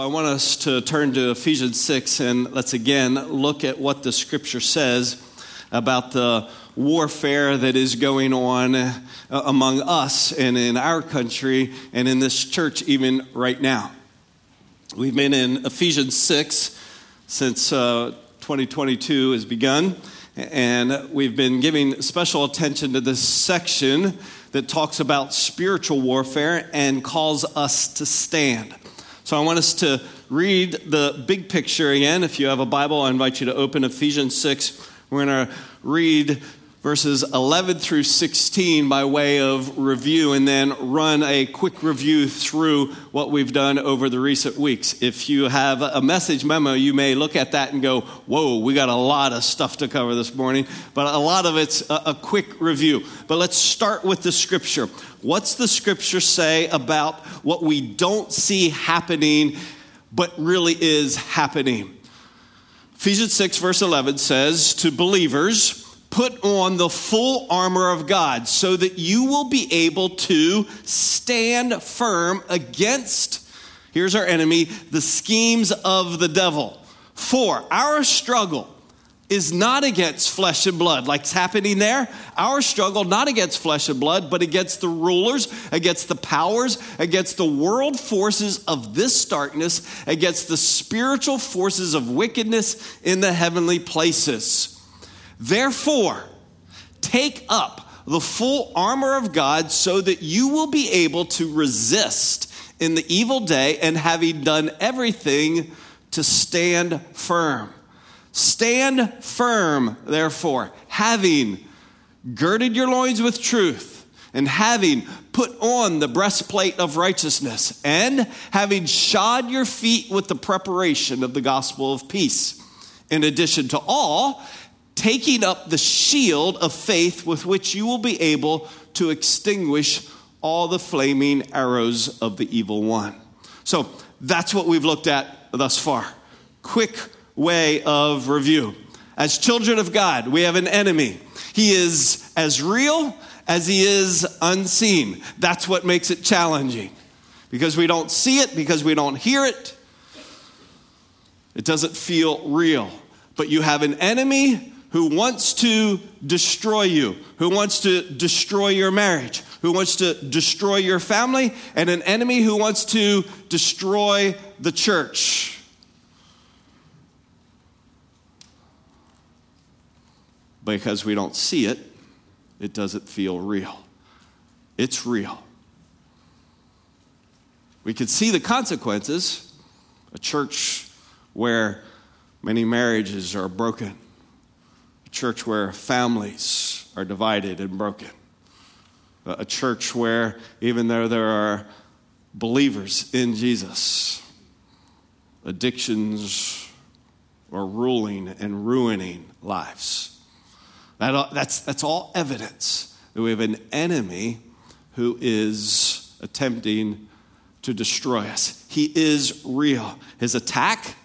I want us to turn to Ephesians 6 and let's again look at what the scripture says about the warfare that is going on uh, among us and in our country and in this church, even right now. We've been in Ephesians 6 since uh, 2022 has begun, and we've been giving special attention to this section that talks about spiritual warfare and calls us to stand. So I want us to read the big picture again. If you have a Bible, I invite you to open Ephesians 6. We're going to read verses 11 through 16 by way of review and then run a quick review through what we've done over the recent weeks. If you have a message memo, you may look at that and go, Whoa, we got a lot of stuff to cover this morning. But a lot of it's a, quick review. But let's start with the scripture. What's the scripture say about what we don't see happening, but really is happening? Ephesians 6, verse 11 says to believers, put on the full armor of God so that you will be able to stand firm against, here's our enemy, the schemes of the devil. For our struggle is not against flesh and blood, like's happening there. Our struggle not against flesh and blood, but against the rulers, against the powers, against the world forces of this darkness, against the spiritual forces of wickedness in the heavenly places. Therefore, take up the full armor of God so that you will be able to resist in the evil day and having done everything to stand firm. Stand firm, therefore, having girded your loins with truth and having put on the breastplate of righteousness and having shod your feet with the preparation of the gospel of peace. In addition to all, taking up the shield of faith with which you will be able to extinguish all the flaming arrows of the evil one. So that's what we've looked at thus far. Quick way of review. As children of God, we have an enemy. He is as real as he is unseen. That's what makes it challenging. Because we don't see it, because we don't hear it, it doesn't feel real. But you have an enemy who wants to destroy you, who wants to destroy your marriage, who wants to destroy your family, and an enemy who wants to destroy the church. Because we don't see it, it doesn't feel real. It's real. We could see the consequences. A church where many marriages are broken, a church where families are divided and broken, a church where even though there are believers in Jesus, addictions are ruling and ruining lives. That, that's, that's all evidence that we have an enemy who is attempting to destroy us. He is real. His attack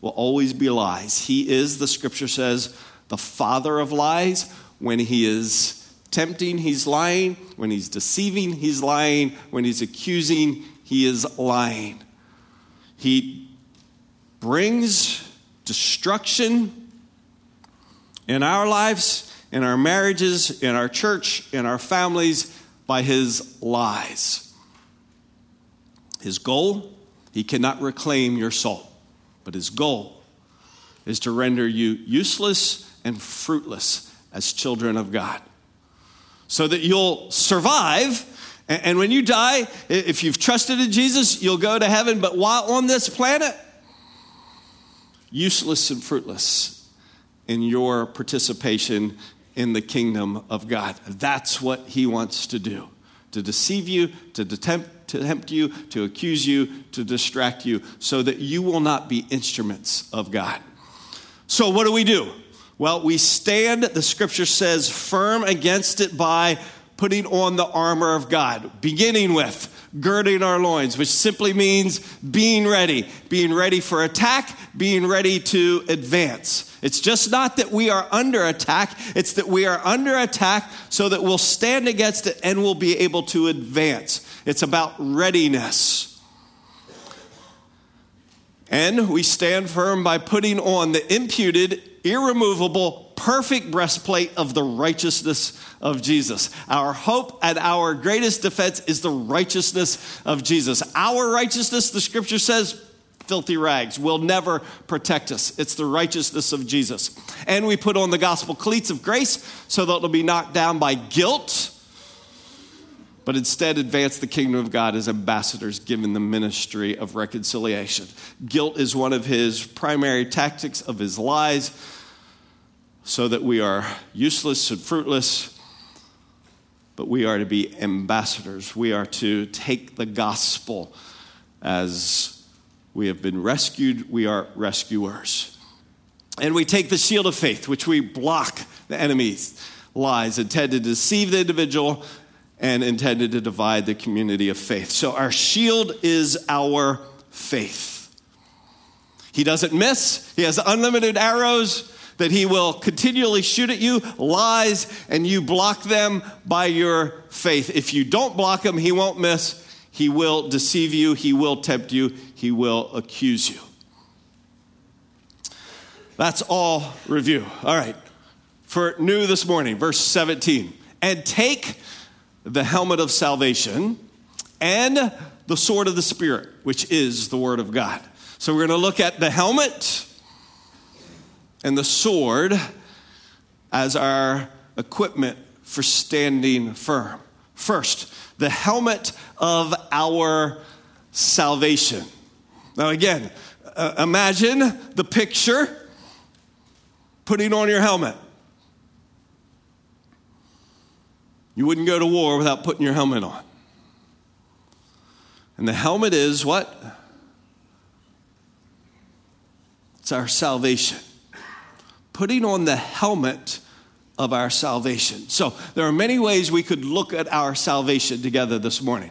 will always be lies. He is, the scripture says, the father of lies. When he is tempting, he's lying. When he's deceiving, he's lying. When he's accusing, he is lying. He brings destruction in our lives, in our marriages, in our church, in our families by his lies. His goal, he cannot reclaim your soul, but his goal is to render you useless and fruitless as children of God. So that you'll survive. And when you die, if you've trusted in Jesus, you'll go to heaven. But while on this planet, useless and fruitless in your participation in the kingdom of God. That's what he wants to do to deceive you, to tempt, to tempt you, to accuse you, to distract you, so that you will not be instruments of God. So, what do we do? Well, we stand, the scripture says, firm against it by putting on the armor of God, beginning with girding our loins, which simply means being ready, being ready for attack, being ready to advance. It's just not that we are under attack, it's that we are under attack so that we'll stand against it and we'll be able to advance. It's about readiness. And we stand firm by putting on the imputed, irremovable, perfect breastplate of the righteousness of Jesus. Our hope and our greatest defense is the righteousness of Jesus. Our righteousness, the scripture says, filthy rags will never protect us. It's the righteousness of Jesus. And we put on the gospel cleats of grace so that it'll be knocked down by guilt but instead advance the kingdom of God as ambassadors given the ministry of reconciliation. Guilt is one of his primary tactics of his lies, so that we are useless and fruitless, but we are to be ambassadors. We are to take the gospel as we have been rescued, we are rescuers. And we take the shield of faith, which we block the enemy's lies intended to deceive the individual and intended to divide the community of faith. So our shield is our faith. He doesn't miss, he has unlimited arrows that he will continually shoot at you, lies, and you block them by your faith. If you don't block him, he won't miss. He will deceive you, he will tempt you, he will accuse you. That's all review. All right. For new this morning, verse 17. And take the helmet of salvation, and the sword of the Spirit, which is the Word of God. So we're going to look at the helmet and the sword as our equipment for standing firm. First, the helmet of our salvation. Now, again, uh, imagine the picture putting on your helmet. You wouldn't go to war without putting your helmet on. And the helmet is what? It's our salvation. Putting on the helmet of our salvation. So there are many ways we could look at our salvation together this morning.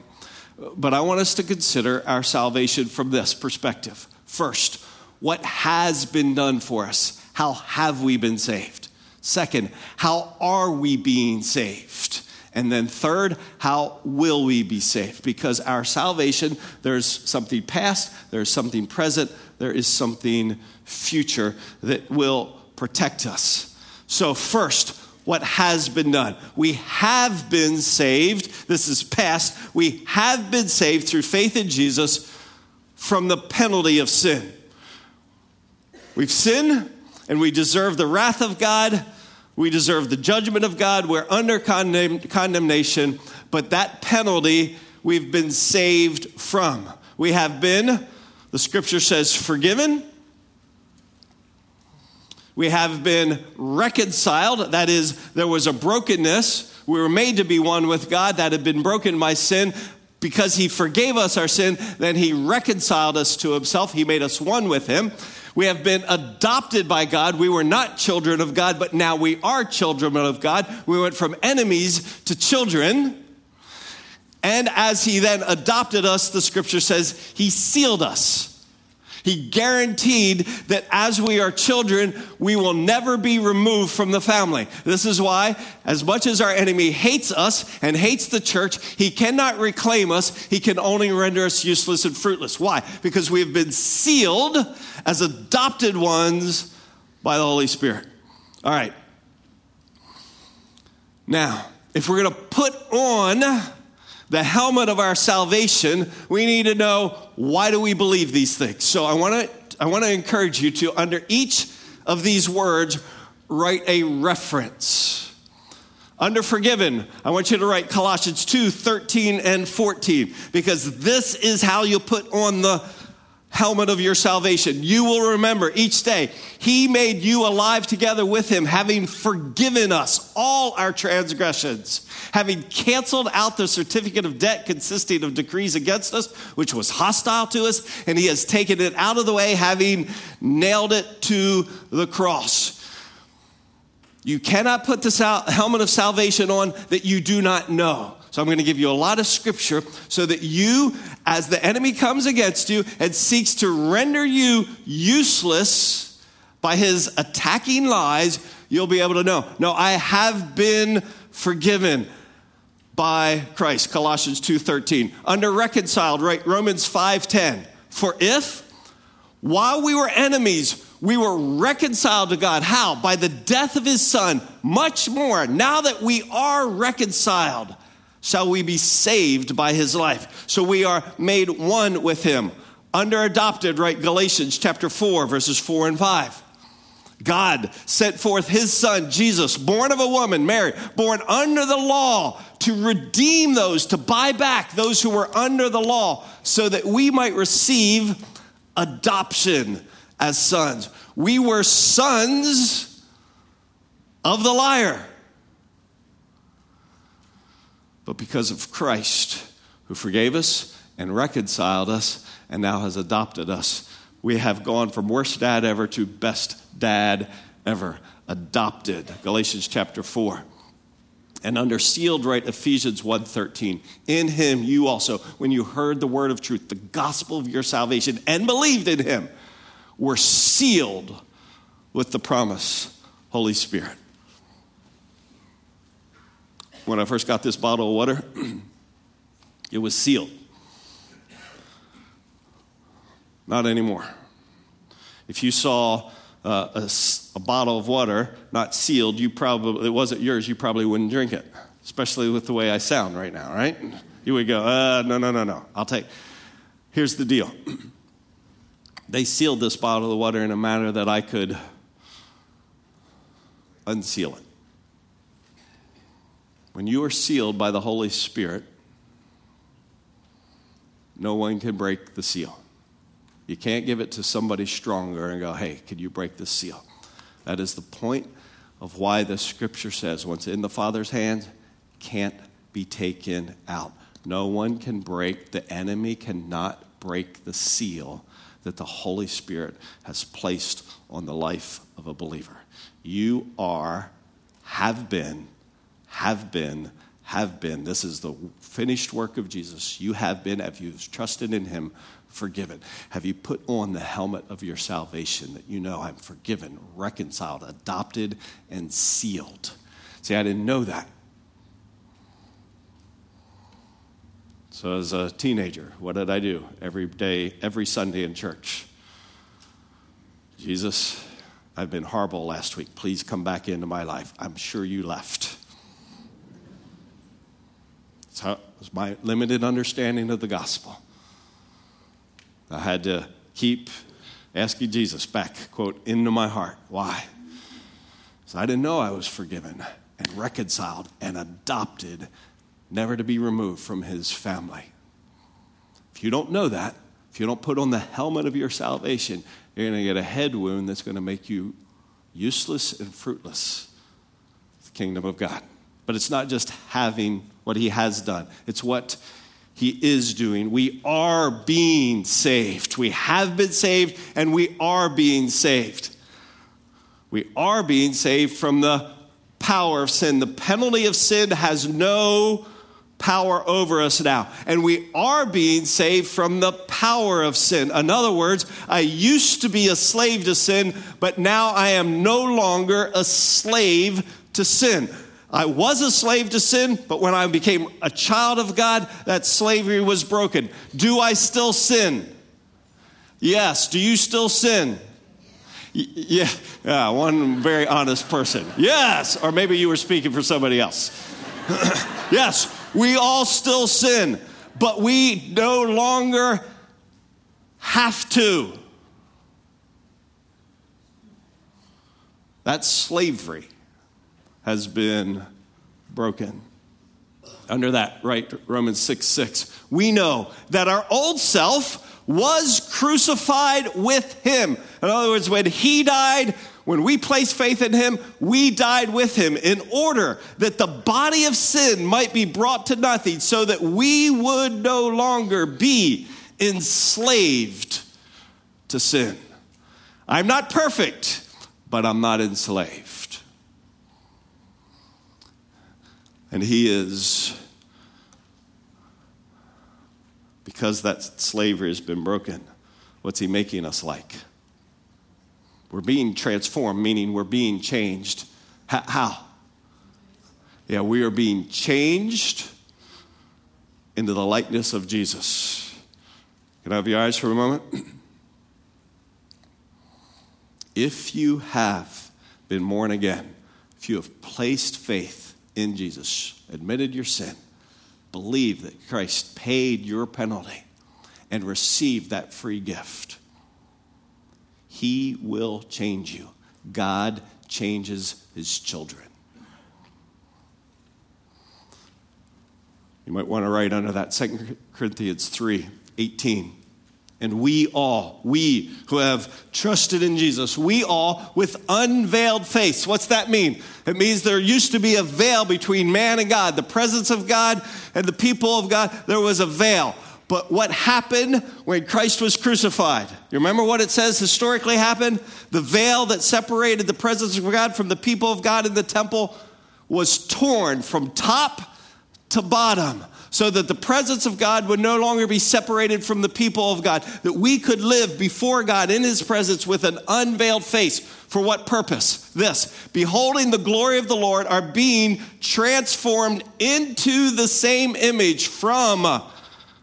But I want us to consider our salvation from this perspective. First, what has been done for us? How have we been saved? Second, how are we being saved? And then, third, how will we be saved? Because our salvation, there's something past, there's something present, there is something future that will protect us. So, first, what has been done? We have been saved. This is past. We have been saved through faith in Jesus from the penalty of sin. We've sinned and we deserve the wrath of God we deserve the judgment of God. We're under condemn- condemnation, but that penalty we've been saved from. We have been, the scripture says, forgiven. We have been reconciled. That is, there was a brokenness. We were made to be one with God that had been broken by sin. Because he forgave us our sin, then he reconciled us to himself. He made us one with him. We have been adopted by God. We were not children of God, but now we are children of God. We went from enemies to children. And as He then adopted us, the scripture says He sealed us. He guaranteed that as we are children, we will never be removed from the family. This is why, as much as our enemy hates us and hates the church, he cannot reclaim us. He can only render us useless and fruitless. Why? Because we have been sealed as adopted ones by the Holy Spirit. All right. Now, if we're going to put on the helmet of our salvation, we need to know why do we believe these things. So I want to I want to encourage you to under each of these words write a reference. Under forgiven, I want you to write Colossians 2 13 and 14 because this is how you put on the helmet of your salvation. You will remember each day, He made you alive together with Him, having forgiven us all our transgressions, having canceled out the certificate of debt consisting of decrees against us, which was hostile to us, and He has taken it out of the way, having nailed it to the cross. You cannot put the helmet of salvation on that you do not know. So I'm going to give you a lot of scripture so that you, as the enemy comes against you and seeks to render you useless by his attacking lies, you'll be able to know. No, I have been forgiven by Christ. Colossians 2:13. Under reconciled, right? Romans 5:10. For if while we were enemies, we were reconciled to God. How? By the death of his son. Much more, now that we are reconciled, shall we be saved by his life. So we are made one with him. Under adopted, right? Galatians chapter 4, verses 4 and 5. God sent forth his son, Jesus, born of a woman, Mary, born under the law, to redeem those, to buy back those who were under the law, so that we might receive adoption as sons. We were sons of the liar. But because of Christ, who forgave us and reconciled us and now has adopted us, we have gone from worst dad ever to best dad ever. Adopted. Galatians chapter 4 and under sealed right ephesians 1.13 in him you also when you heard the word of truth the gospel of your salvation and believed in him were sealed with the promise holy spirit when i first got this bottle of water it was sealed not anymore if you saw uh, a, a, bottle of water not sealed, you probably, it wasn't yours, you probably wouldn't drink it, especially with the way I sound right now, right? You would go, uh, no, no, no, no, I'll take. Here's the deal they sealed this bottle of water in a manner that I could unseal it. When you are sealed by the Holy Spirit, no one can break the seal. You can't give it to somebody stronger and go, hey, could you break this seal? That is the point of why the scripture says, once in the Father's hands, can't be taken out. No one can break, the enemy cannot break the seal that the Holy Spirit has placed on the life of a believer. You are, have been, have been, have been. This is the finished work of Jesus. You have been, if you've trusted in him, forgiven? Have you put on the helmet of your salvation that you know I'm forgiven, reconciled, adopted, and sealed? See, I didn't know that. So, as a teenager, what did I do every day, every Sunday in church? Jesus, I've been horrible last week. Please come back into my life. I'm sure you left. That was my limited understanding of the gospel. I had to keep asking Jesus back, quote, into my heart. Why? So I didn't know I was forgiven and reconciled and adopted, never to be removed from his family. If you don't know that, if you don't put on the helmet of your salvation, you're going to get a head wound that's going to make you useless and fruitless. The kingdom of God. But it's not just having what he has done, it's what he is doing. We are being saved. We have been saved and we are being saved. We are being saved from the power of sin. The penalty of sin has no power over us now. And we are being saved from the power of sin. In other words, I used to be a slave to sin, but now I am no longer a slave to sin. I was a slave to sin, but when I became a child of God, that slavery was broken. Do I still sin? Yes. Do you still sin? yeah, yeah, one very honest person. Yes. Or maybe you were speaking for somebody else. yes, we all still sin, but we no longer have to. That's slavery has been broken. Under that, right, Romans 6 6. We know that our old self was crucified with him. In other words, when he died, when we place faith in him, we died with him in order that the body of sin might be brought to nothing so that we would no longer be enslaved to sin. I'm not perfect, but I'm not enslaved. And He is, because that slavery has been broken, what's He making us like? We're being transformed, meaning we're being changed. How? Yeah, we are being changed into the likeness of Jesus. Can I have your eyes for a moment? If you have been born again, if you have placed faith in Jesus, admitted your sin, believe that Christ paid your penalty, and received that free gift, He will change you. God changes His children. You might want to write under that 2 Corinthians 3 18. And we all, we who have trusted in Jesus, we all with unveiled face. What's that mean? It means there used to be a veil between man and God, the presence of God and the people of God. There was a veil. But what happened when Christ was crucified? You remember what it says historically happened? The veil that separated the presence of God from the people of God in the temple was torn from top to bottom so that the presence of God would no longer be separated from the people of God, that we could live before God in His presence with an unveiled face. For what purpose? This beholding the glory of the Lord are being transformed into the same image from,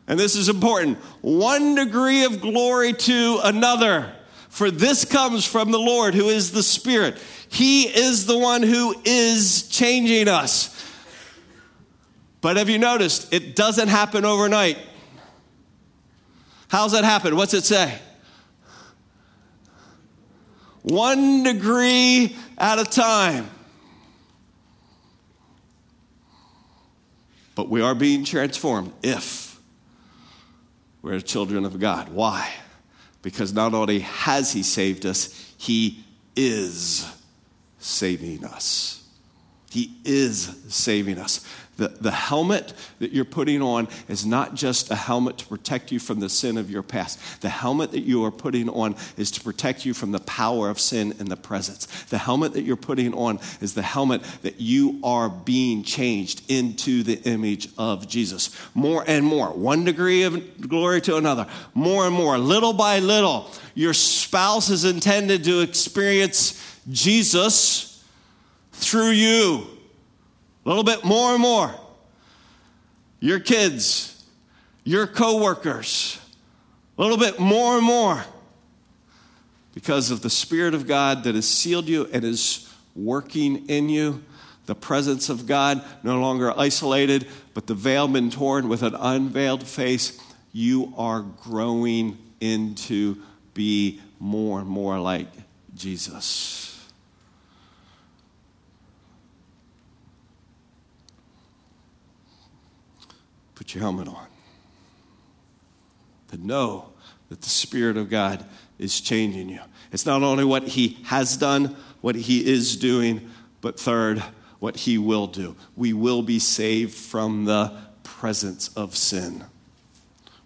and this is important, one degree of glory to another. For this comes from the Lord who is the Spirit. He is the one who is changing us. But have you noticed it doesn't happen overnight? How's that happen? What's it say? One degree at a time. But we are being transformed if we're children of God. Why? Because not only has He saved us, He is saving us. He is saving us. The, the helmet that you're putting on is not just a helmet to protect you from the sin of your past. The helmet that you are putting on is to protect you from the power of sin in the presence. The helmet that you're putting on is the helmet that you are being changed into the image of Jesus. More and more, one degree of glory to another, more and more, little by little, your spouse is intended to experience Jesus through you little bit more and more. Your kids, your coworkers, a little bit more and more. Because of the Spirit of God that has sealed you and is working in you, the presence of God no longer isolated, but the veil been torn with an unveiled face, you are growing into be more and more like Jesus. Your helmet on. To know that the Spirit of God is changing you. It's not only what He has done, what He is doing, but third, what He will do. We will be saved from the presence of sin.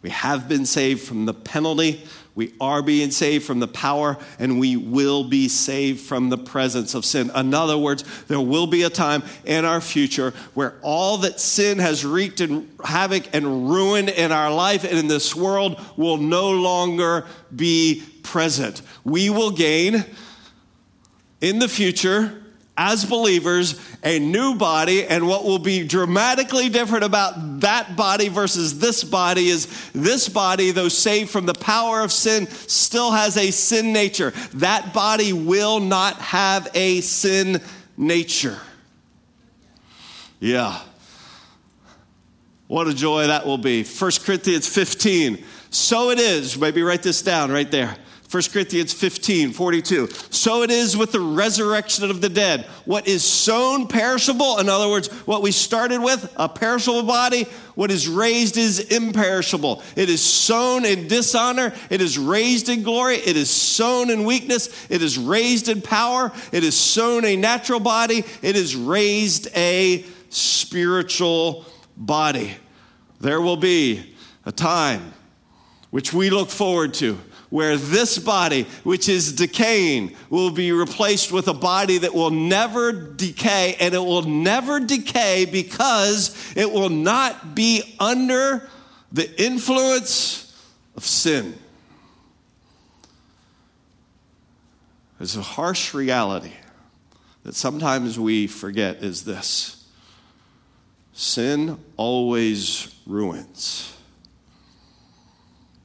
We have been saved from the penalty we are being saved from the power and we will be saved from the presence of sin. In other words, there will be a time in our future where all that sin has wreaked in havoc and ruined in our life and in this world will no longer be present. We will gain in the future as believers a new body and what will be dramatically different about that body versus this body is this body though saved from the power of sin still has a sin nature. That body will not have a sin nature. Yeah. What a joy that will be. 1 corinthians 15 so it is. Maybe write this down right there 1 Corinthians 15, 42. So it is with the resurrection of the dead. What is sown perishable, in other words, what we started with, a perishable body, what is raised is imperishable. It is sown in dishonor, it is raised in glory, it is sown in weakness, it is raised in power, it is sown a natural body, it is raised a spiritual body. There will be a time which we look forward to where this body, which is decaying, will be replaced with a body that will never decay, and it will never decay because it will not be under the influence of sin. There's a harsh reality that sometimes we forget is this sin always ruins.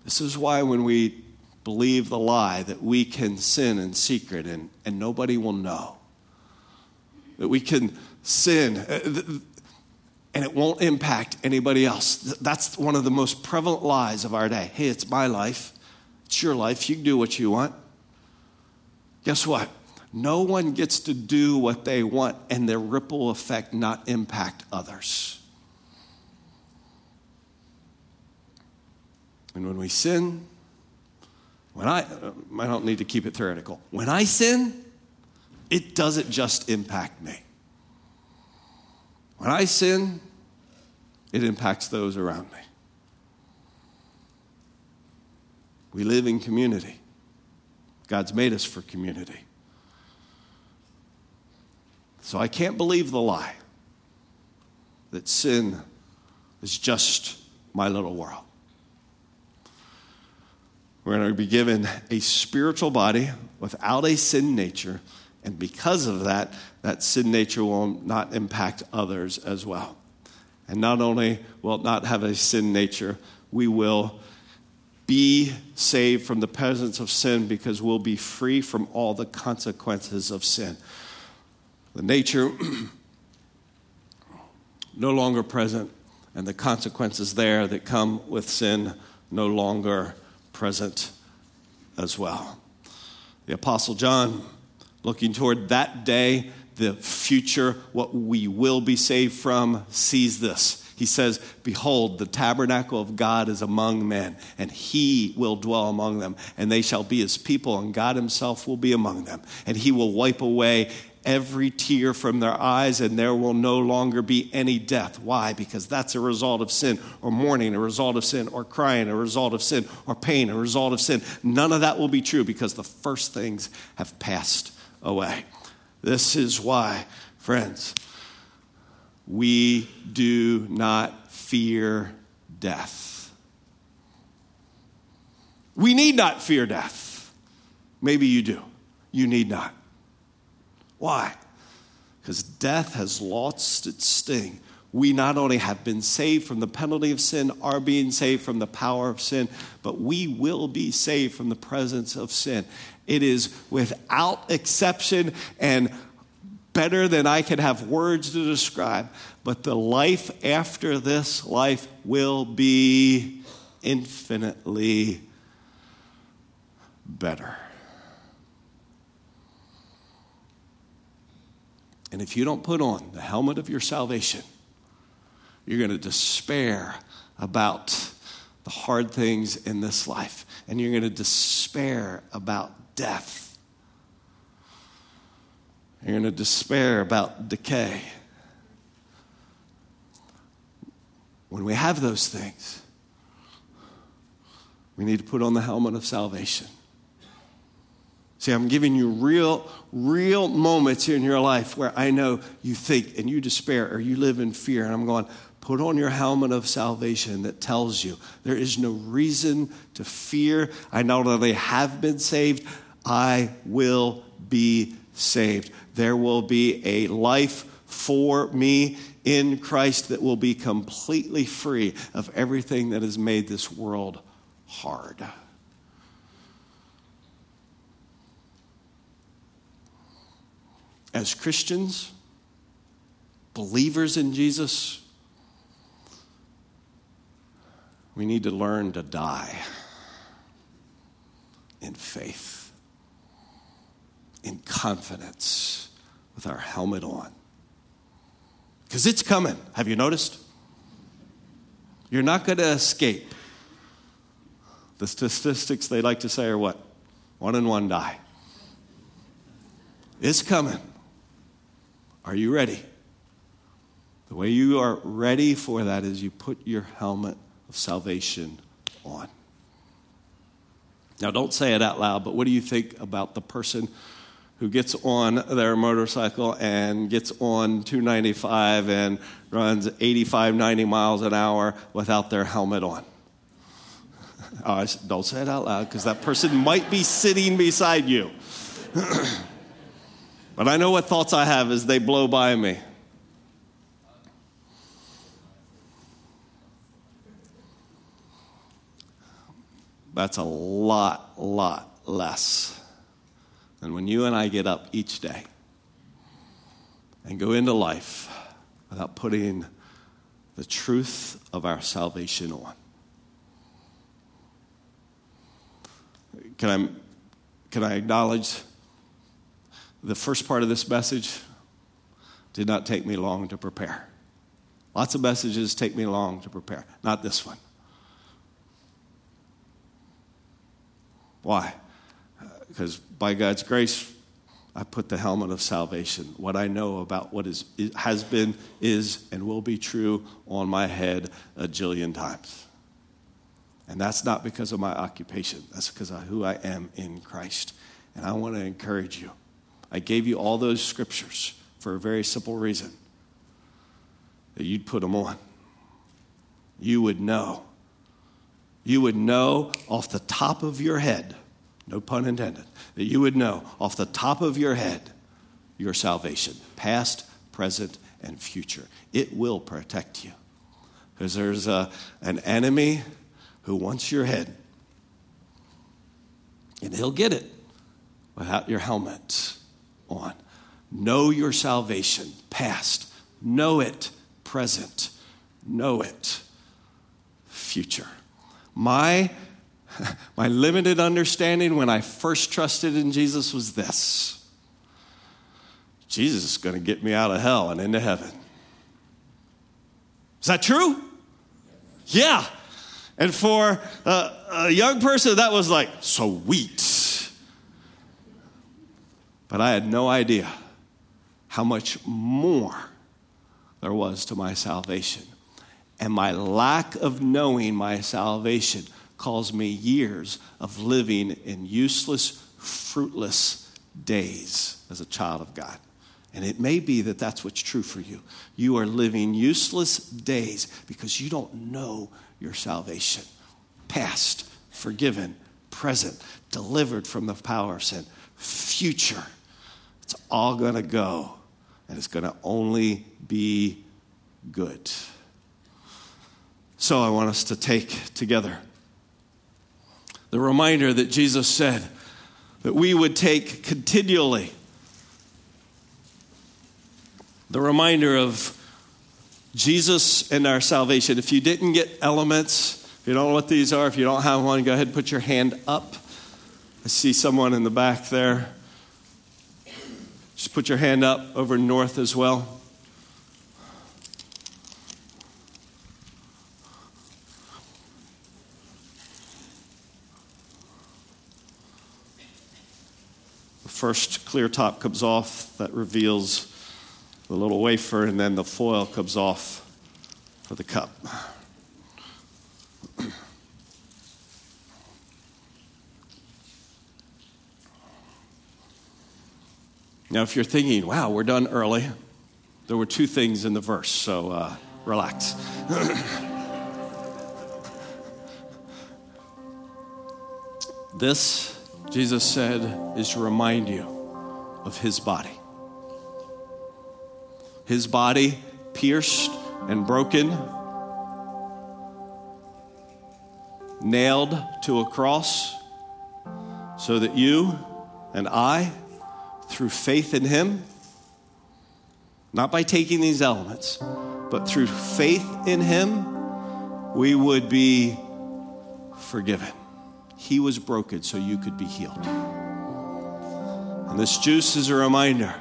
This is why when we believe the lie that we can sin in secret and, and nobody will know. That we can sin uh, and it won't impact anybody else. That's one of the most prevalent lies of our day. Hey, it's my life, it's your life, you can do what you want. Guess what? No one gets to do what they want and their ripple effect not impact others. And when we sin, when I, I don't need to keep it theoretical. When I sin, it doesn't just impact me. When I sin, it impacts those around me. We live in community. God's made us for community. So I can't believe the lie that sin is just my little world. We're going to be given a spiritual body without a sin nature, and because of that, that sin nature will not impact others as well. And not only will it not have a sin nature, we will be saved from the presence of sin because we'll be free from all the consequences of sin. The nature no longer present, and the consequences there that come with sin no longer present as well. The Apostle John, looking toward that day, the future, what we will be saved from, sees this. He says, Behold, the tabernacle of God is among men, and he will dwell among them, and they shall be his people, and God himself will be among them. And he will wipe away every tear from their eyes, and there will no longer be any death. Why? Because that's a result of sin, or mourning, a result of sin, or crying, a result of sin, or pain, a result of sin. None of that will be true because the first things have passed away. This is why, friends, we do not fear death. We need not fear death. Maybe you do. You need not. Why? Because death has lost its sting. We not only have been saved from the penalty of sin, are being saved from the power of sin, but we will be saved from the presence of sin. It is without exception and better than I can have words to describe. But the life after this life will be infinitely better. And if you don't put on the helmet of your salvation, you're going to despair about the hard things in this life. And you're going to despair about death. You're going to despair about decay. When we have those things, we need to put on the helmet of salvation. See, I'm giving you real, real moments in your life where I know you think and you despair or you live in fear. And I'm going, put on your helmet of salvation that tells you there is no reason to fear. I not only have been saved, I will be saved. There will be a life for me in Christ that will be completely free of everything that has made this world hard. As Christians, believers in Jesus, we need to learn to die in faith, in confidence, with our helmet on. Because it's coming. Have you noticed? You're not going to escape. The statistics they like to say are what? One and one die. It's coming. Are you ready? The way you are ready for that is you put your helmet of salvation on. Now, don't say it out loud, but what do you think about the person who gets on their motorcycle and gets on 295 and runs 85, 90 miles an hour without their helmet on? Oh, don't say it out loud because that person might be sitting beside you. But I know what thoughts I have as they blow by me. That's a lot, lot less than when you and I get up each day and go into life without putting the truth of our salvation on. Can I, can I acknowledge the first part of this message did not take me long to prepare? Lots of messages take me long to prepare, not this one. Why? Because by God's grace, I put the helmet of salvation, what I know about what is, has been, is, and will be true on my head a jillion times. And that's not because of my occupation, that's because of who I am in Christ. And I want to encourage you. I gave you all those scriptures for a very simple reason that you'd put them on. You would know. You would know off the top of your head, no pun intended, that you would know off the top of your head your salvation, past, present, and future. It will protect you. Because there's a, an enemy who wants your head, and he'll get it without your helmet on. Know your salvation, past. Know it, present. Know it, future. My, my limited understanding when I first trusted in Jesus was this Jesus is going to get me out of hell and into heaven. Is that true? Yeah. And for a, a young person, that was like, sweet. But I had no idea how much more there was to my salvation. And my lack of knowing my salvation caused me years of living in useless, fruitless days as a child of God. And it may be that that's what's true for you. You are living useless days because you don't know your salvation. Past, forgiven, present, delivered from the power of sin, future. It's all going to go, and it's going to only be good. So I want us to take together the reminder that Jesus said that we would take continually. The reminder of Jesus and our salvation. If you didn't get elements, if you don't know what these are, if you don't have one, go ahead and put your hand up. I see someone in the back there. Just put your hand up over north as well. The first clear top comes off, that reveals the little wafer, and then the foil comes off for the cup. Now, if you're thinking, wow, we're done early, there were two things in the verse, so uh, relax. this Jesus said, is to remind you of his body. His body pierced and broken, nailed to a cross, so that you and I, through faith in him, not by taking these elements, but through faith in him, we would be forgiven. He was broken so you could be healed. And this juice is a reminder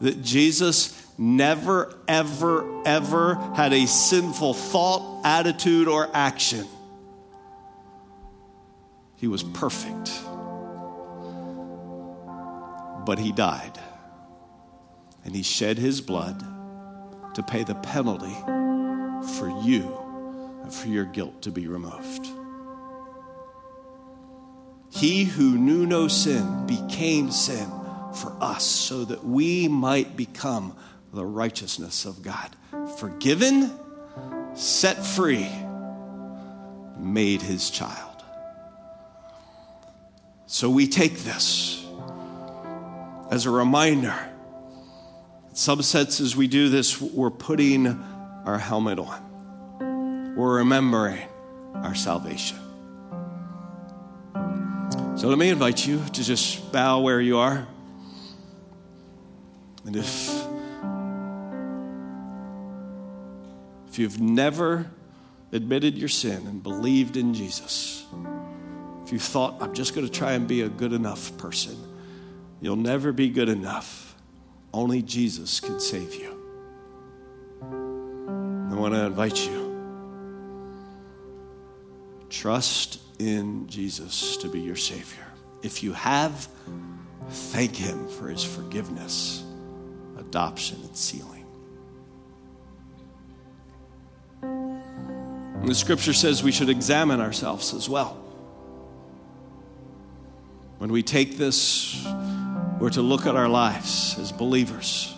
that Jesus never, ever, ever had a sinful thought, attitude, or action. He was perfect. But he died. And he shed his blood to pay the penalty for you and for your guilt to be removed. He who knew no sin became sin for us so that we might become the righteousness of God. Forgiven, set free, made his child. So we take this as a reminder. In some senses, we do this, we're putting our helmet on, we're remembering our salvation. So let me invite you to just bow where you are. And if if you've never admitted your sin and believed in Jesus, if you thought, I'm just going to try and be a good enough person, you'll never be good enough. Only Jesus can save you. I want to invite you. Trust in Jesus to be your Savior. If you have, thank Him for His forgiveness, adoption, and sealing. And the scripture says we should examine ourselves as well. When we take this, we're to look at our lives as believers.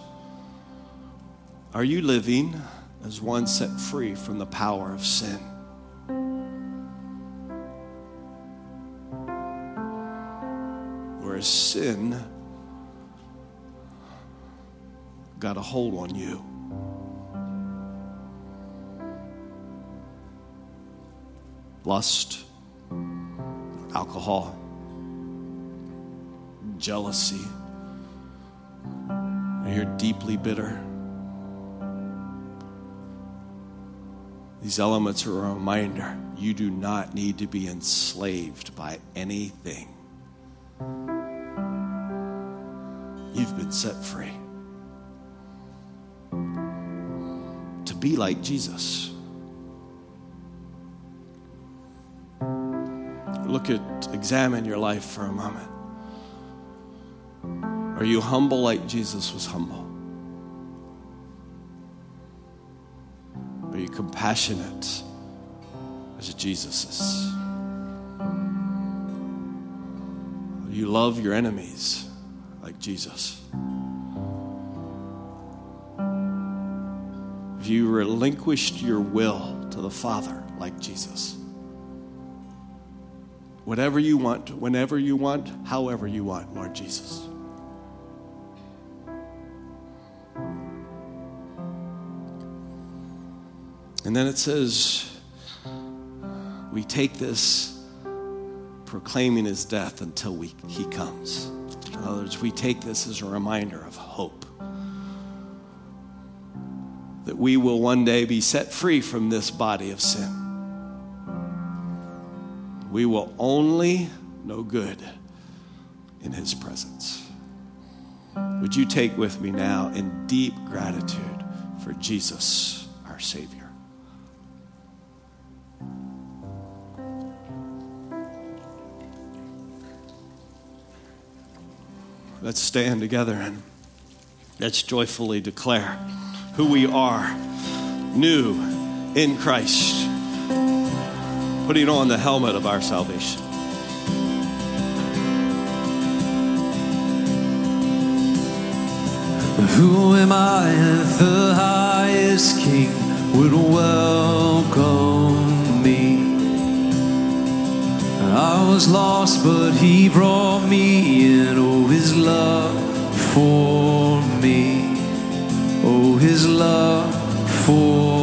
Are you living as one set free from the power of sin? Or has sin got a hold on you? lust, alcohol, jealousy. You're deeply bitter. These elements are a reminder you do not need to be enslaved by anything. You've been set free to be like Jesus. look at, examine your life for a moment. Are you humble like Jesus was humble? Are you compassionate as Jesus is? Do you love your enemies like Jesus? Have you relinquished your will to the Father like Jesus? Whatever you want, whenever you want, however you want, Lord Jesus. And then it says, we take this proclaiming his death until we, he comes. In other words, we take this as a reminder of hope. That we will one day be set free from this body of sin we will only know good in His presence. Would you take with me now in deep gratitude for Jesus, our Savior? Let's stand together and let's joyfully declare who we are, new in Christ putting on the helmet of our salvation. Who am I if the highest king would welcome me? I was lost, but he brought me in. Oh, his love for me. Oh, his love for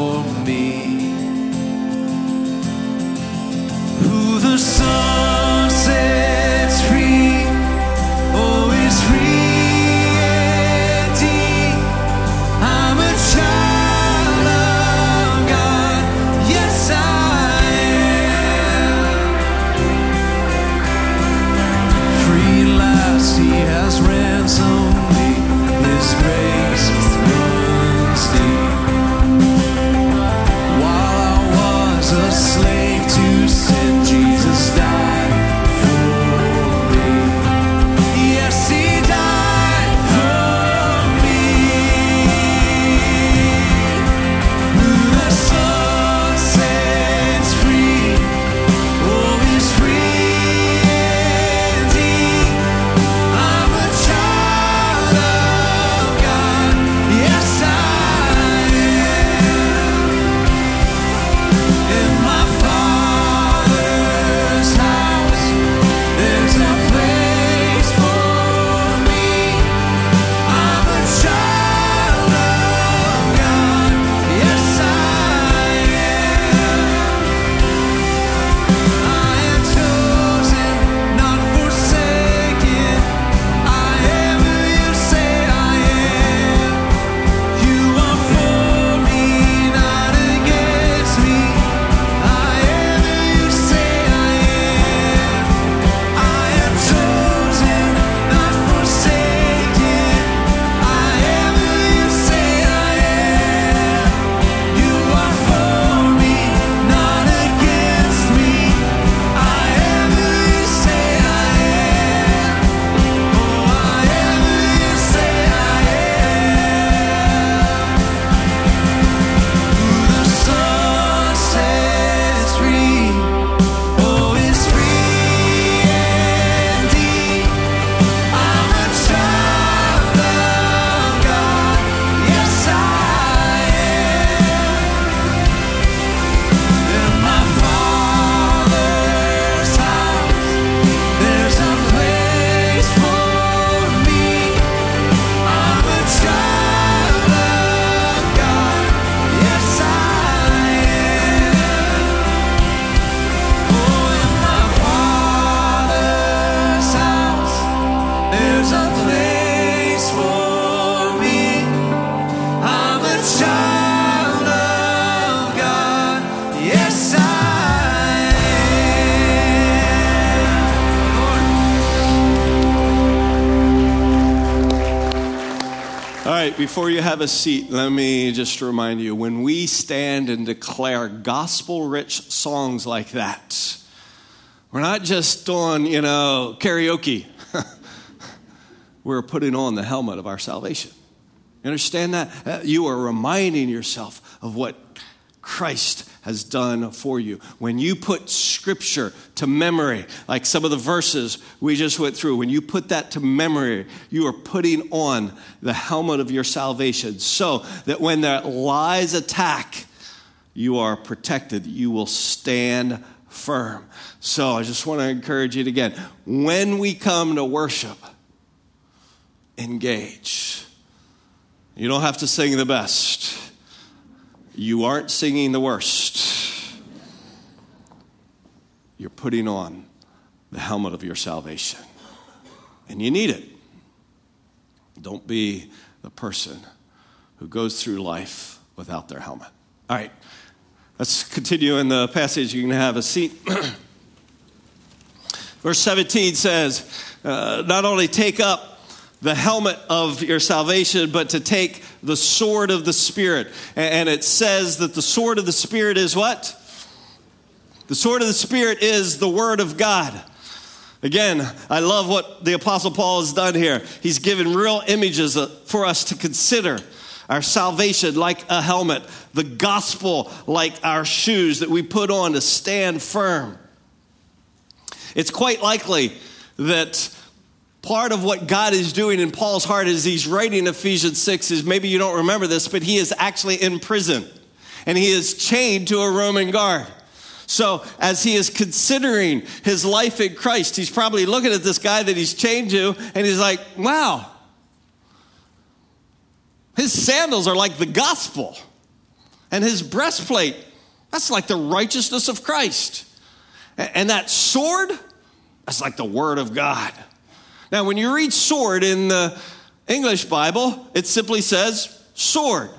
before you have a seat, let me just remind you when we stand and declare gospel rich songs like that, we're not just doing, you know, karaoke. we're putting on the helmet of our salvation. You understand that? Uh, you are reminding yourself of what Christ has done for you. When you put scripture to memory, like some of the verses we just went through, when you put that to memory, you are putting on the helmet of your salvation so that when the lies attack, you are protected. You will stand firm. So I just want to encourage you again when we come to worship, engage. You don't have to sing the best you aren't singing the worst. You're putting on the helmet of your salvation. And you need it. Don't be the person who goes through life without their helmet. All right, let's continue in the passage. You can have a seat. Verse 17 says, uh, Not only take up the helmet of your salvation, but to take the sword of the Spirit. And it says that the sword of the Spirit is what? The sword of the Spirit is the Word of God. Again, I love what the Apostle Paul has done here. He's given real images uh, for us to consider our salvation like a helmet, the gospel like our shoes that we put on to stand firm. It's quite likely that part of what God is doing in Paul's heart as he's writing Ephesians 6 is maybe you don't remember this, but he is actually in prison and he is chained to a Roman guard. So, as he is considering his life in Christ, he's probably looking at this guy that he's chained to and he's like, wow, his sandals are like the gospel, and his breastplate, that's like the righteousness of Christ. And that sword, that's like the word of God. Now, when you read sword in the English Bible, it simply says sword.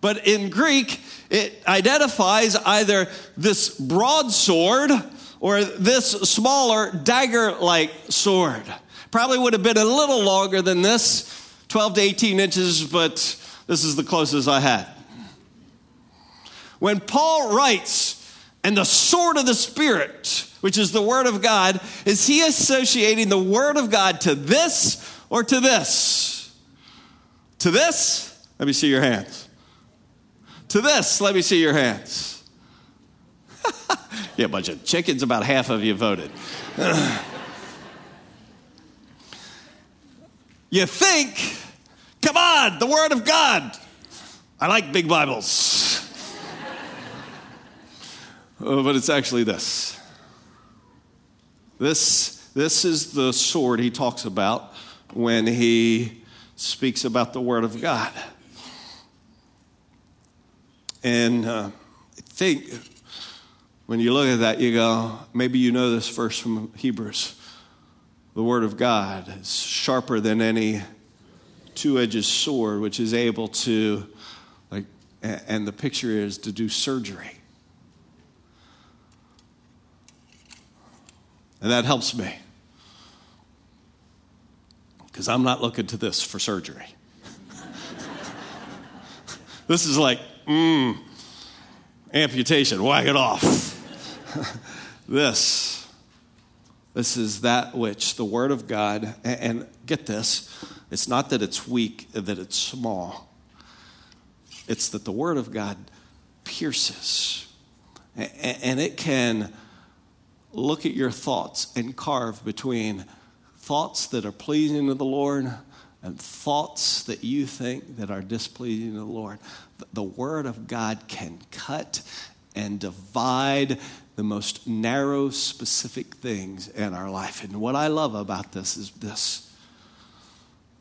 But in Greek, it identifies either this broadsword or this smaller dagger like sword. Probably would have been a little longer than this, 12 to 18 inches, but this is the closest I had. When Paul writes, and the sword of the Spirit, which is the Word of God, is he associating the Word of God to this or to this? To this? Let me see your hands. To this? Let me see your hands. yeah, a bunch of chickens, about half of you voted. you think, come on, the Word of God. I like big Bibles. oh, but it's actually this. This, this is the sword he talks about when he speaks about the Word of God. And uh, I think when you look at that, you go, maybe you know this verse from Hebrews. The Word of God is sharper than any two edged sword, which is able to, like, and the picture is to do surgery. And that helps me. Because I'm not looking to this for surgery. this is like, mmm, amputation, whack it off. this, this is that which the Word of God, and, and get this, it's not that it's weak, that it's small. It's that the Word of God pierces. And, and it can look at your thoughts and carve between thoughts that are pleasing to the Lord and thoughts that you think that are displeasing to the Lord. The Word of God can cut and divide the most narrow, specific things in our life. And what I love about this is this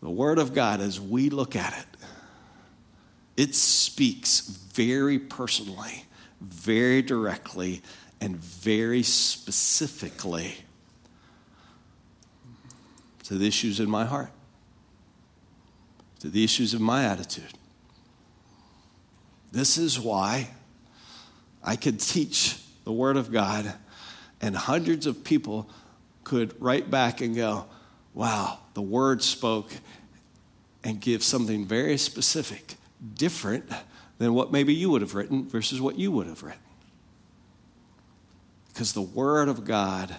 the Word of God, as we look at it, it speaks very personally, very directly and very specifically to the issues in my heart, to the issues of my attitude. This is why I could teach the Word of God, and hundreds of people could write back and go, Wow, the Word spoke, and give something very specific, different than what maybe you would have written versus what you would have written. Because the Word of God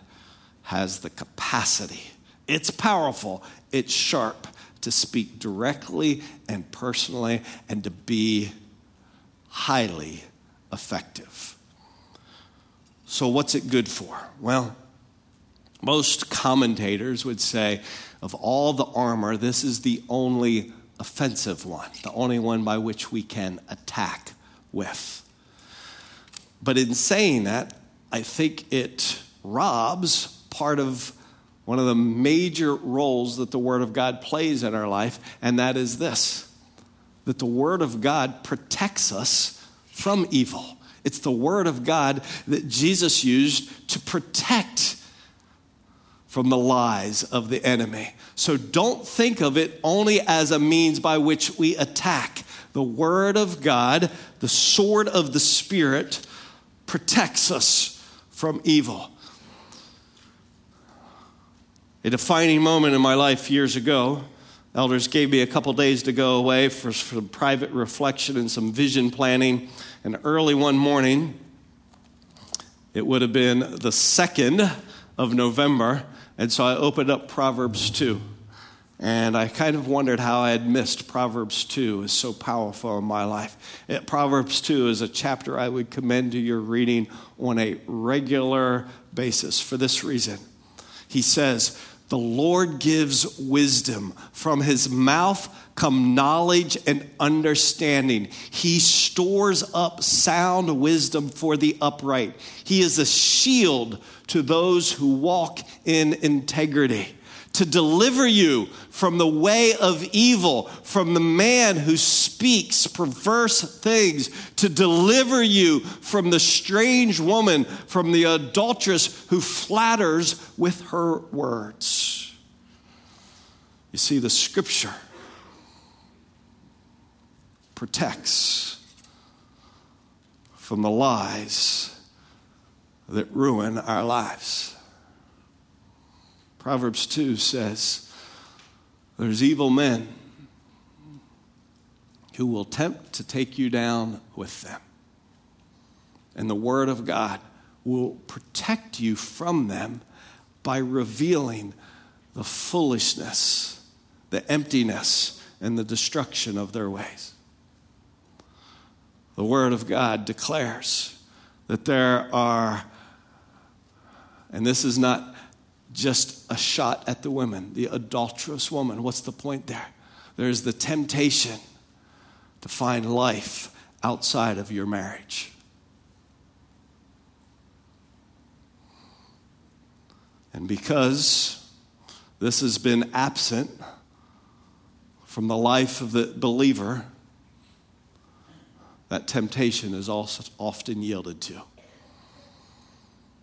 has the capacity, it's powerful, it's sharp to speak directly and personally and to be highly effective. So, what's it good for? Well, most commentators would say of all the armor, this is the only offensive one, the only one by which we can attack with. But in saying that, I think it robs part of one of the major roles that the Word of God plays in our life, and that is this that the Word of God protects us from evil. It's the Word of God that Jesus used to protect from the lies of the enemy. So don't think of it only as a means by which we attack. The Word of God, the sword of the Spirit, protects us from evil. A defining moment in my life years ago, elders gave me a couple days to go away for, some private reflection and some vision planning. And early one morning, it would have been the 2nd of November, and so I opened up Proverbs 2. And I kind of wondered how I had missed Proverbs 2 is so powerful in my life. It, Proverbs 2 is a chapter I would commend to your reading on a regular basis for this reason. He says, The Lord gives wisdom. From his mouth come knowledge and understanding. He stores up sound wisdom for the upright. He is a shield to those who walk in integrity to deliver you from the way of evil, from the man who speaks perverse things, to deliver you from the strange woman, from the adulteress who flatters with her words. You see, the scripture protects from the lies that ruin our lives. Proverbs 2 says, There's evil men who will tempt to take you down with them. And the Word of God will protect you from them by revealing the foolishness, the emptiness, and the destruction of their ways. The Word of God declares that there are, and this is not just a shot at the women, the adulterous woman. What's the point there? There's the temptation to find life outside of your marriage. And because this has been absent from the life of the believer, that temptation is also often yielded to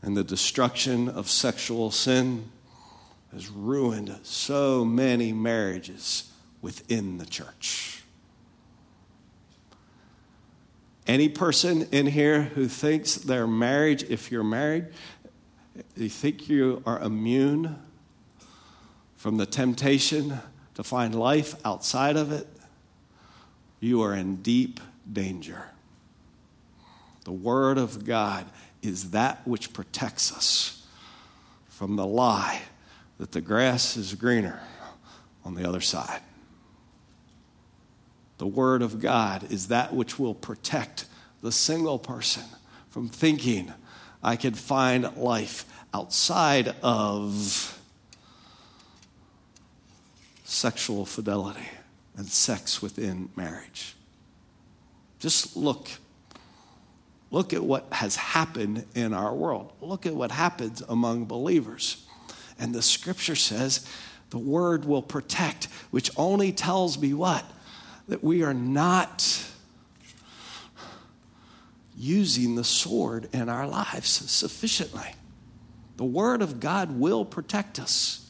and the destruction of sexual sin has ruined so many marriages within the church. Any person in here who thinks their marriage, if you're married, you think you are immune from the temptation to find life outside of it, you are in deep danger. The Word of God is that which protects us from the lie that the grass is greener on the other side. The Word of God is that which will protect the single person from thinking I can find life outside of sexual fidelity and sex within marriage. Just look Look at what has happened in our world. Look at what happens among believers. And the scripture says the word will protect, which only tells me what? That we are not using the sword in our lives sufficiently. The word of God will protect us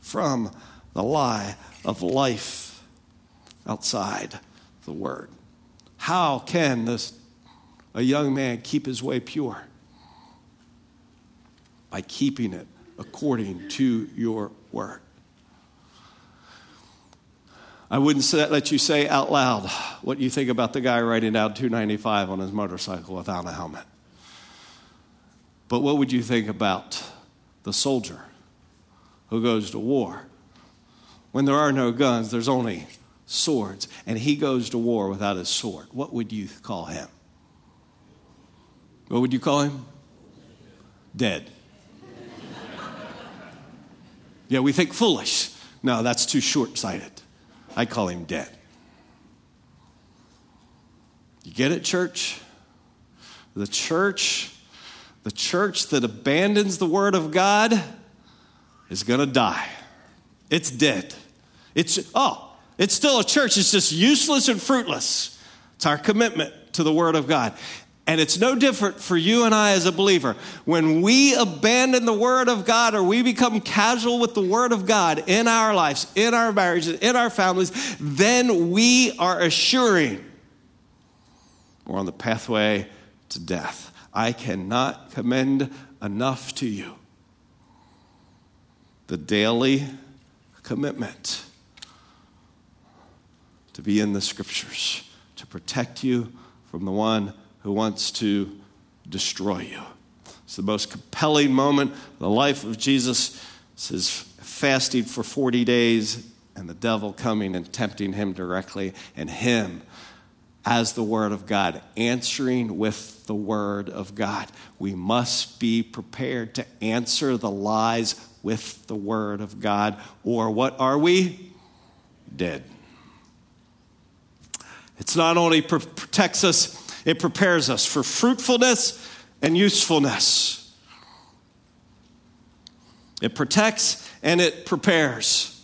from the lie of life outside the word. How can this a young man keep his way pure? By keeping it according to your word. I wouldn't let you say out loud what you think about the guy riding down 295 on his motorcycle without a helmet. But what would you think about the soldier who goes to war? When there are no guns, there's only swords, and he goes to war without his sword. What would you call him? What would you call him? Dead. yeah, we think foolish. No, that's too short sighted. I call him dead. You get it, church? The church, the church that abandons the word of God is going to die. It's dead. It's, oh, it's still a church. It's just useless and fruitless. It's our commitment to the word of God. And it's no different for you and I as a believer. When we abandon the Word of God or we become casual with the Word of God in our lives, in our marriages, in our families, then we are assuring we're on the pathway to death. I cannot commend enough to you the daily commitment to be in the Scriptures, to protect you from the one who wants to destroy you. It's the most compelling moment in the life of Jesus. His fasting for 40 days and the devil coming and tempting him directly, and him as the Word of God, answering with the Word of God. We must be prepared to answer the lies with the Word of God, or what are we? Dead. It's not only protects us it prepares us for fruitfulness and usefulness. It protects and it prepares.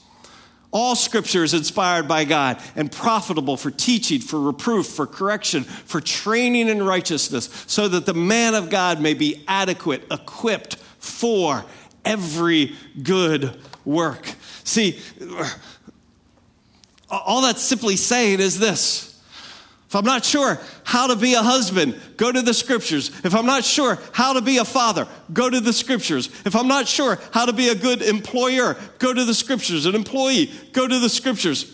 All scripture is inspired by God and profitable for teaching, for reproof, for correction, for training in righteousness, so that the man of God may be adequate, equipped for every good work. See, all that's simply saying is this if I'm not sure how to be a husband, go to the scriptures. If I'm not sure how to be a father, go to the scriptures. If I'm not sure how to be a good employer, go to the scriptures. An employee, go to the scriptures.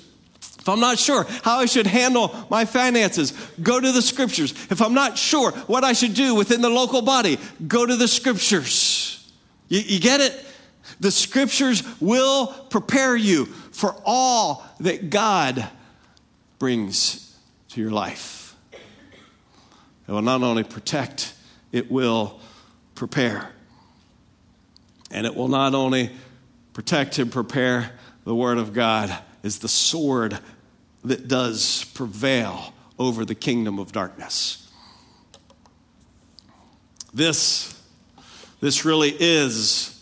If I'm not sure how I should handle my finances, go to the scriptures. If I'm not sure what I should do within the local body, go to the scriptures. You, you get it? The scriptures will prepare you for all that God brings to your life. It will not only protect, it will prepare. And it will not only protect and prepare, the Word of God is the sword that does prevail over the kingdom of darkness. This, this really is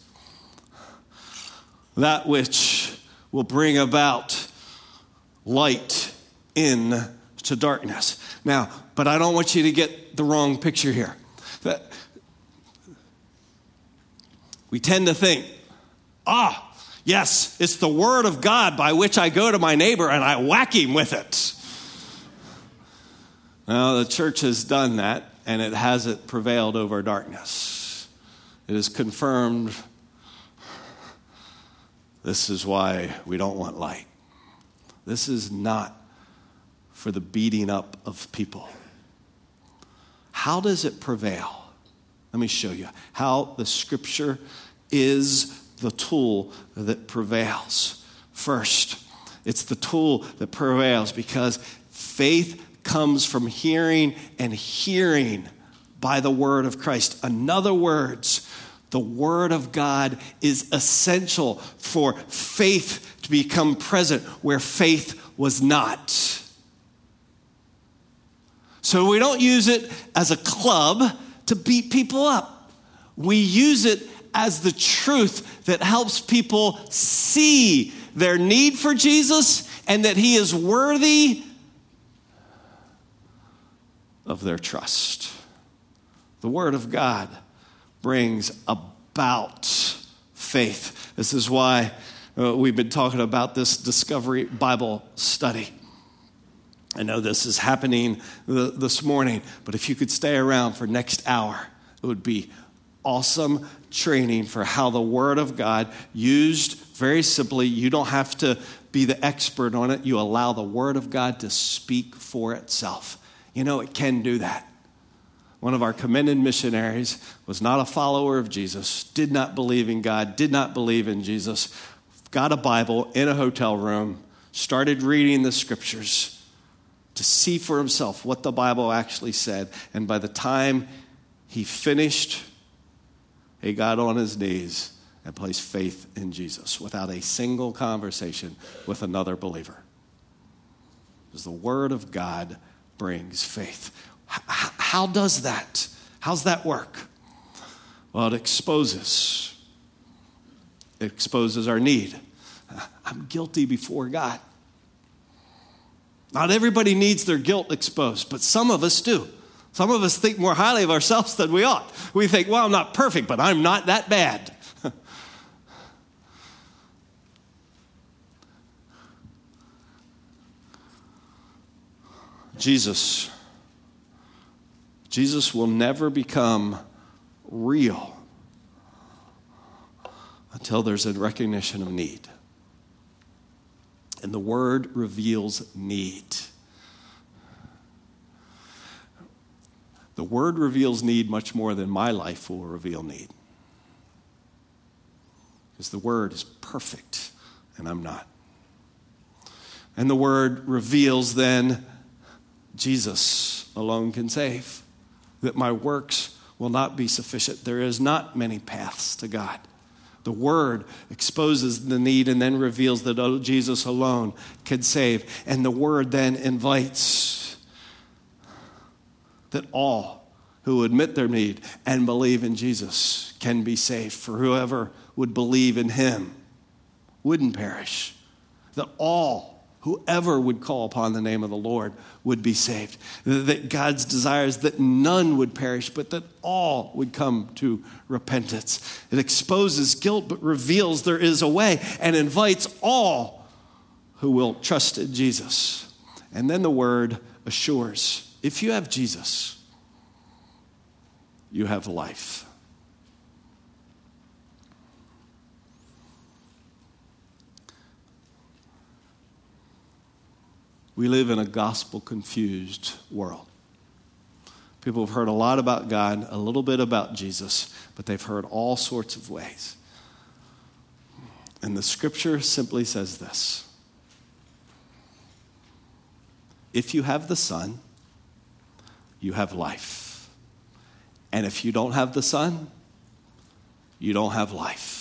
that which will bring about light in to darkness. Now, but I don't want you to get the wrong picture here. We tend to think, ah, yes, it's the word of God by which I go to my neighbor and I whack him with it. Now, the church has done that and it hasn't prevailed over darkness. It has confirmed this is why we don't want light. This is not for the beating up of people. How does it prevail? Let me show you how the scripture is the tool that prevails. First, it's the tool that prevails because faith comes from hearing and hearing by the word of Christ. In other words, the word of God is essential for faith to become present where faith was not. So we don't use it as a club to beat people up. We use it as the truth that helps people see their need for Jesus and that He is worthy of their trust. The Word of God brings about faith. This is why uh, we've been talking about this Discovery Bible study. I know this is happening this morning, but if you could stay around for next hour, it would be awesome training for how the Word of God, used very simply, you don't have to be the expert on it. You allow the Word of God to speak for itself. You know, it can do that. One of our commended missionaries was not a follower of Jesus, did not believe in God, did not believe in Jesus, got a Bible in a hotel room, started reading the scriptures to see for himself what the Bible actually said. And by the time he finished, he got on his knees and placed faith in Jesus without a single conversation with another believer. Because the Word of God brings faith. How does that? How's that work? Well, it exposes. It exposes our need. I'm guilty before God. Not everybody needs their guilt exposed, but some of us do. Some of us think more highly of ourselves than we ought. We think, well, I'm not perfect, but I'm not that bad. Jesus. Jesus will never become real until there's a recognition of need. And the word reveals need. The word reveals need much more than my life will reveal need. Because the word is perfect, and I'm not. And the word reveals then Jesus alone can save, that my works will not be sufficient. There is not many paths to God. The Word exposes the need and then reveals that oh, Jesus alone can save. And the Word then invites that all who admit their need and believe in Jesus can be saved. For whoever would believe in Him wouldn't perish. That all whoever would call upon the name of the Lord would be saved. That God's desire is that none would perish, but that all would come to repentance. It exposes guilt, but reveals there is a way and invites all who will trust in Jesus. And then the word assures if you have Jesus, you have life. We live in a gospel confused world. People have heard a lot about God, a little bit about Jesus, but they've heard all sorts of ways. And the scripture simply says this If you have the Son, you have life. And if you don't have the Son, you don't have life.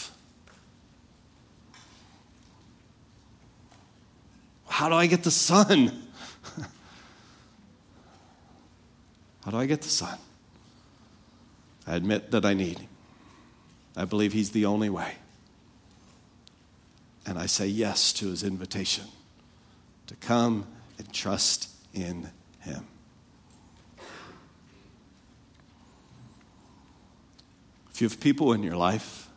How do I get the Son? How do I get the Son? I admit that I need Him. I believe He's the only way. And I say yes to His invitation to come and trust in Him. If you have people in your life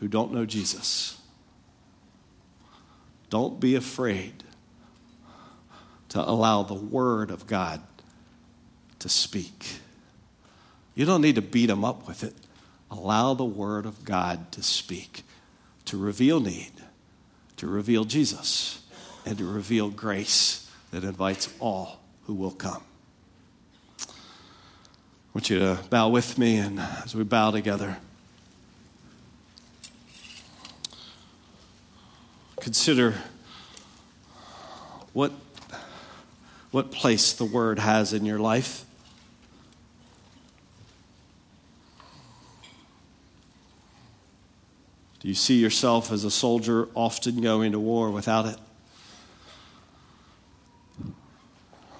who don't know Jesus, don't be afraid to allow the Word of God to speak. You don't need to beat them up with it. Allow the Word of God to speak, to reveal need, to reveal Jesus, and to reveal grace that invites all who will come. I want you to bow with me, and as we bow together, consider what, what place the Word has in your life. Do you see yourself as a soldier often going to war without it?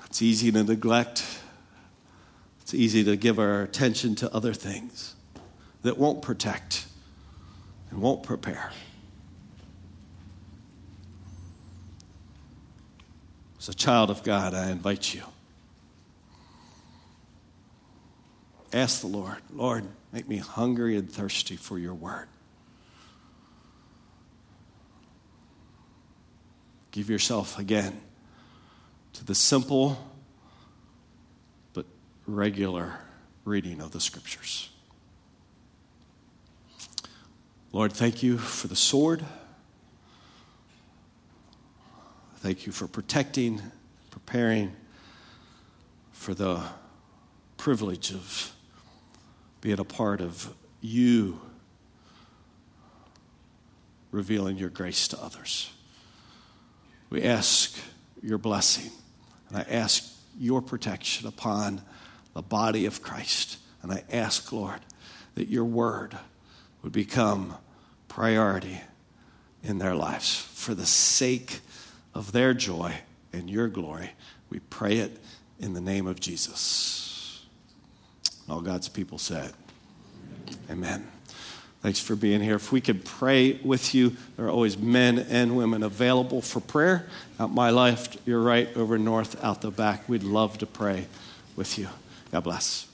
It's easy to neglect. It's easy to give our attention to other things that won't protect and won't prepare. As a child of God, I invite you. Ask the Lord, Lord, make me hungry and thirsty for your word. Give yourself again to the simple but regular reading of the scriptures. Lord, thank you for the sword. Thank you for protecting, preparing for the privilege of being a part of you revealing your grace to others. We ask your blessing, and I ask your protection upon the body of Christ. And I ask, Lord, that your word would become priority in their lives for the sake of their joy and your glory. We pray it in the name of Jesus. All God's people said, Amen. Thanks for being here. If we could pray with you, there are always men and women available for prayer. Out my left, your right, over north, out the back. We'd love to pray with you. God bless.